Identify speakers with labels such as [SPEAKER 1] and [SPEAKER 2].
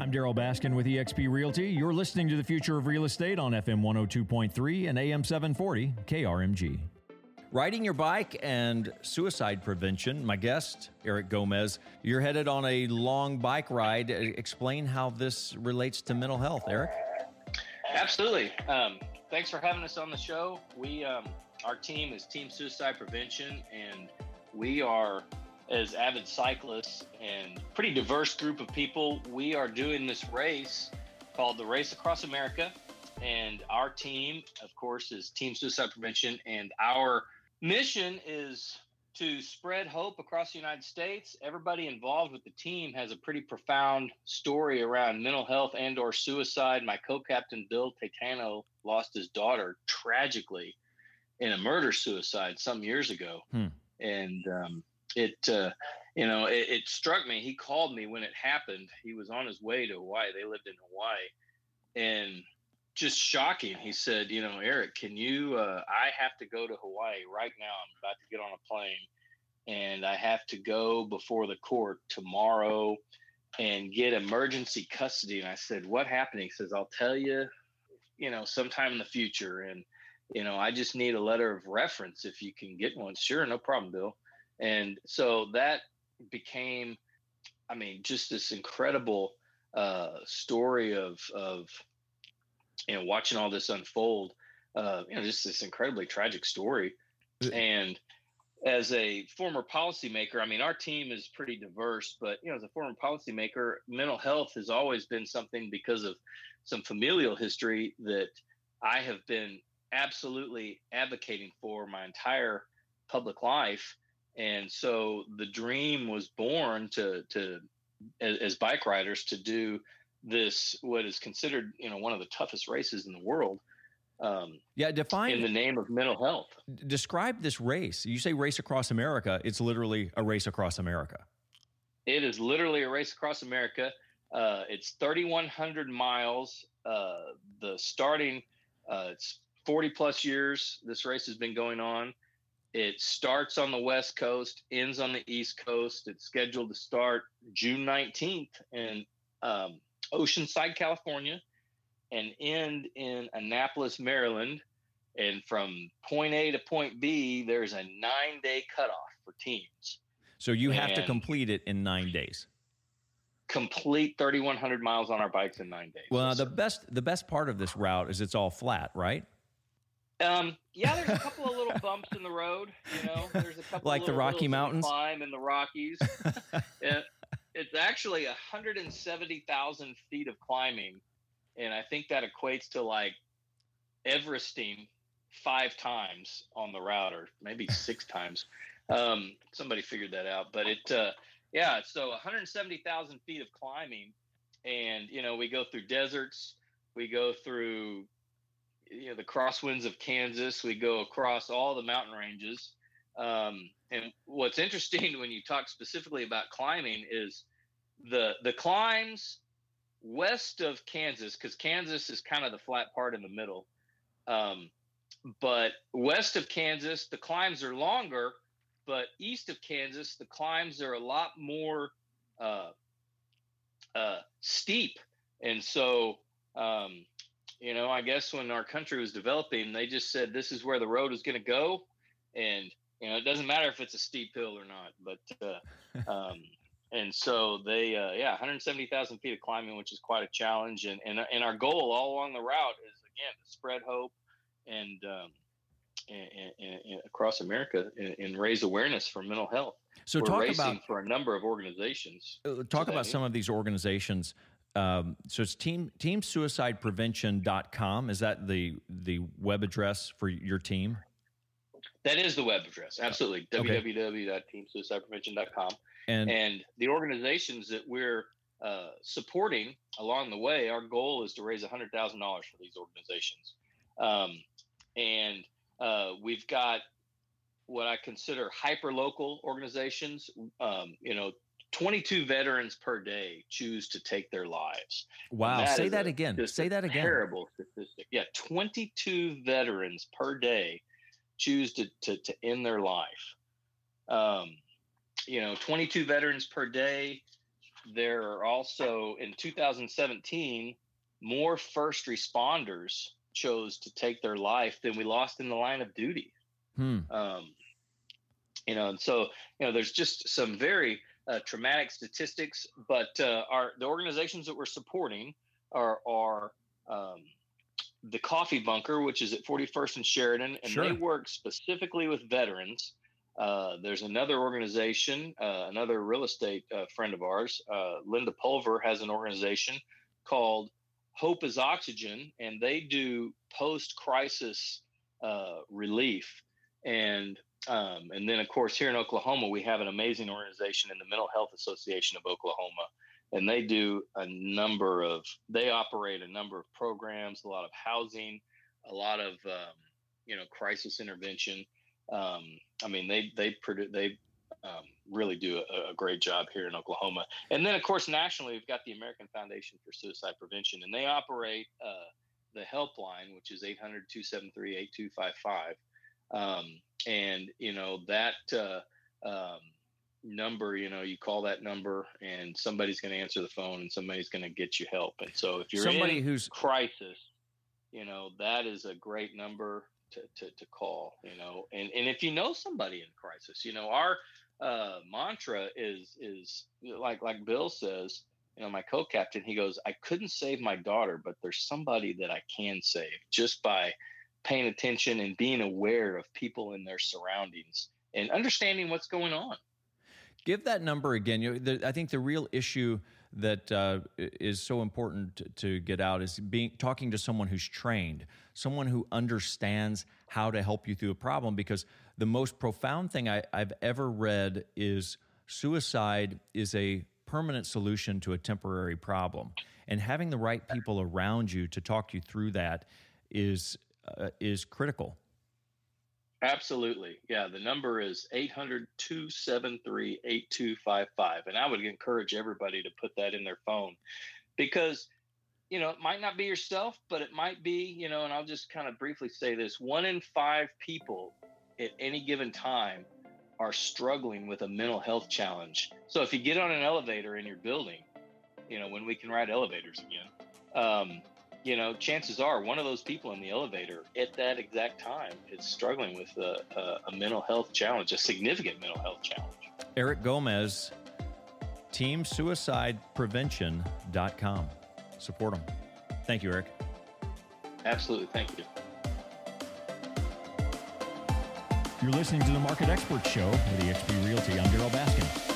[SPEAKER 1] I'm Darryl Baskin with eXp Realty. You're listening to the future of real estate on FM 102.3 and AM 740 KRMG. Riding your bike and suicide prevention. My guest, Eric Gomez. You're headed on a long bike ride. Explain how this relates to mental health, Eric.
[SPEAKER 2] Absolutely. Um, thanks for having us on the show. We, um, our team is Team Suicide Prevention, and we are as avid cyclists and pretty diverse group of people. We are doing this race called the Race Across America. And our team, of course, is Team Suicide Prevention. And our mission is to spread hope across the United States. Everybody involved with the team has a pretty profound story around mental health and or suicide. My co-captain Bill Tatano lost his daughter tragically in a murder suicide some years ago. Hmm. And um, it uh, you know it, it, struck me he called me when it happened he was on his way to hawaii they lived in hawaii and just shocking he said you know eric can you uh, i have to go to hawaii right now i'm about to get on a plane and i have to go before the court tomorrow and get emergency custody and i said what happened? He says i'll tell you you know sometime in the future and you know i just need a letter of reference if you can get one. Sure no problem bill and so that became, I mean, just this incredible uh, story of, of, you know, watching all this unfold, uh, you know, just this incredibly tragic story. And as a former policymaker, I mean, our team is pretty diverse, but, you know, as a former policymaker, mental health has always been something because of some familial history that I have been absolutely advocating for my entire public life and so the dream was born to to as, as, bike riders to do this what is considered you know one of the toughest races in the world
[SPEAKER 1] um, yeah define
[SPEAKER 2] in the name of mental health.
[SPEAKER 1] Describe this race. You say race across america it's literally a race across america.
[SPEAKER 2] It is literally a race across america. Uh, it's 3100 miles. Uh, the starting uh, it's 40 plus years this race has been going on it starts on the West Coast, ends on the East Coast. It's scheduled to start June 19th in um, Oceanside, California, and end in Annapolis, Maryland. And from point A to point B, there's a nine day cutoff for teams.
[SPEAKER 1] So you have and to complete it in nine days.
[SPEAKER 2] Complete 3,100 miles on our bikes in nine days.
[SPEAKER 1] Well, the best the best part of this route is it's all flat, right?
[SPEAKER 2] Um, yeah, there's a couple of little bumps in the road. You know, there's a couple
[SPEAKER 1] like the Rocky Mountains
[SPEAKER 2] climb in the Rockies. it, it's actually 170,000 feet of climbing, and I think that equates to like Everesting five times on the route, or maybe six times. Um, somebody figured that out, but it, uh, yeah, so 170,000 feet of climbing, and you know, we go through deserts, we go through you know the crosswinds of Kansas. We go across all the mountain ranges. Um, and what's interesting when you talk specifically about climbing is the the climbs west of Kansas, because Kansas is kind of the flat part in the middle. Um, but west of Kansas, the climbs are longer. But east of Kansas, the climbs are a lot more uh, uh, steep, and so um, you know, I guess when our country was developing, they just said this is where the road is going to go, and you know, it doesn't matter if it's a steep hill or not. But uh, um, and so they, uh, yeah, 170,000 feet of climbing, which is quite a challenge, and and and our goal all along the route is again to spread hope and. Um, and, and, and across America and, raise awareness for mental health.
[SPEAKER 1] So
[SPEAKER 2] We're
[SPEAKER 1] talk about
[SPEAKER 2] for a number of organizations.
[SPEAKER 1] Uh, talk about some of these organizations um, so it's team teamsuicideprevention.com. Is that the the web address for your team?
[SPEAKER 2] That is the web address. Absolutely. Okay. www.teamsuicideprevention.com. And, and the organizations that we're uh, supporting along the way, our goal is to raise $100,000 for these organizations. Um, and uh, we've got what I consider hyper local organizations. Um, you know, 22 veterans per day choose to take their lives.
[SPEAKER 1] Wow. Say that a, again. Say that again.
[SPEAKER 2] Terrible statistic. Yeah. 22 veterans per day choose to, to, to end their life. Um, you know, 22 veterans per day. there are also in 2017 more first responders chose to take their life than we lost in the line of duty. Hmm. Um, you know, and so you know, there's just some very uh, traumatic statistics, but uh, our the organizations that we're supporting are are um, the Coffee Bunker, which is at 41st and Sheridan, and sure. they work specifically with veterans. Uh, there's another organization, uh, another real estate uh, friend of ours, uh, Linda Pulver, has an organization called Hope is Oxygen, and they do post crisis uh, relief. And um, and then, of course, here in Oklahoma, we have an amazing organization in the Mental Health Association of Oklahoma, and they do a number of they operate a number of programs, a lot of housing, a lot of um, you know crisis intervention. Um, I mean, they they produce they um, really do a, a, great job here in Oklahoma. And then, of course, nationally, we've got the American Foundation for Suicide Prevention, and they operate uh, the helpline, which is 800 273 8255. Um, and, you know, that uh, um, number, you know, you call that number and somebody's going to answer the phone and somebody's going to get you help. And so if you're somebody in who's crisis, you know, that is a great number to, to, to call, you know, and, and if you know somebody in crisis, you know, our, uh, mantra is is like like Bill says, you know, my co-captain, he goes, I couldn't save my daughter, but there's somebody that I can save just by paying attention and being aware of people in their surroundings and understanding what's going on.
[SPEAKER 1] Give that number again. You the, I think the real issue that uh, is so important to get out is being talking to someone who's trained, someone who understands how to help you through a problem. Because the most profound thing I, I've ever read is suicide is a permanent solution to a temporary problem, and having the right people around you to talk you through that is uh, is critical.
[SPEAKER 2] Absolutely. Yeah. The number is 800 273 8255. And I would encourage everybody to put that in their phone because, you know, it might not be yourself, but it might be, you know, and I'll just kind of briefly say this one in five people at any given time are struggling with a mental health challenge. So if you get on an elevator in your building, you know, when we can ride elevators again, um, you know, chances are one of those people in the elevator at that exact time is struggling with a, a, a mental health challenge, a significant mental health challenge.
[SPEAKER 1] Eric Gomez, teamsuicideprevention.com. Support them. Thank you, Eric.
[SPEAKER 2] Absolutely. Thank you.
[SPEAKER 1] You're listening to the Market Experts Show with eXp Realty. I'm Darryl Baskin.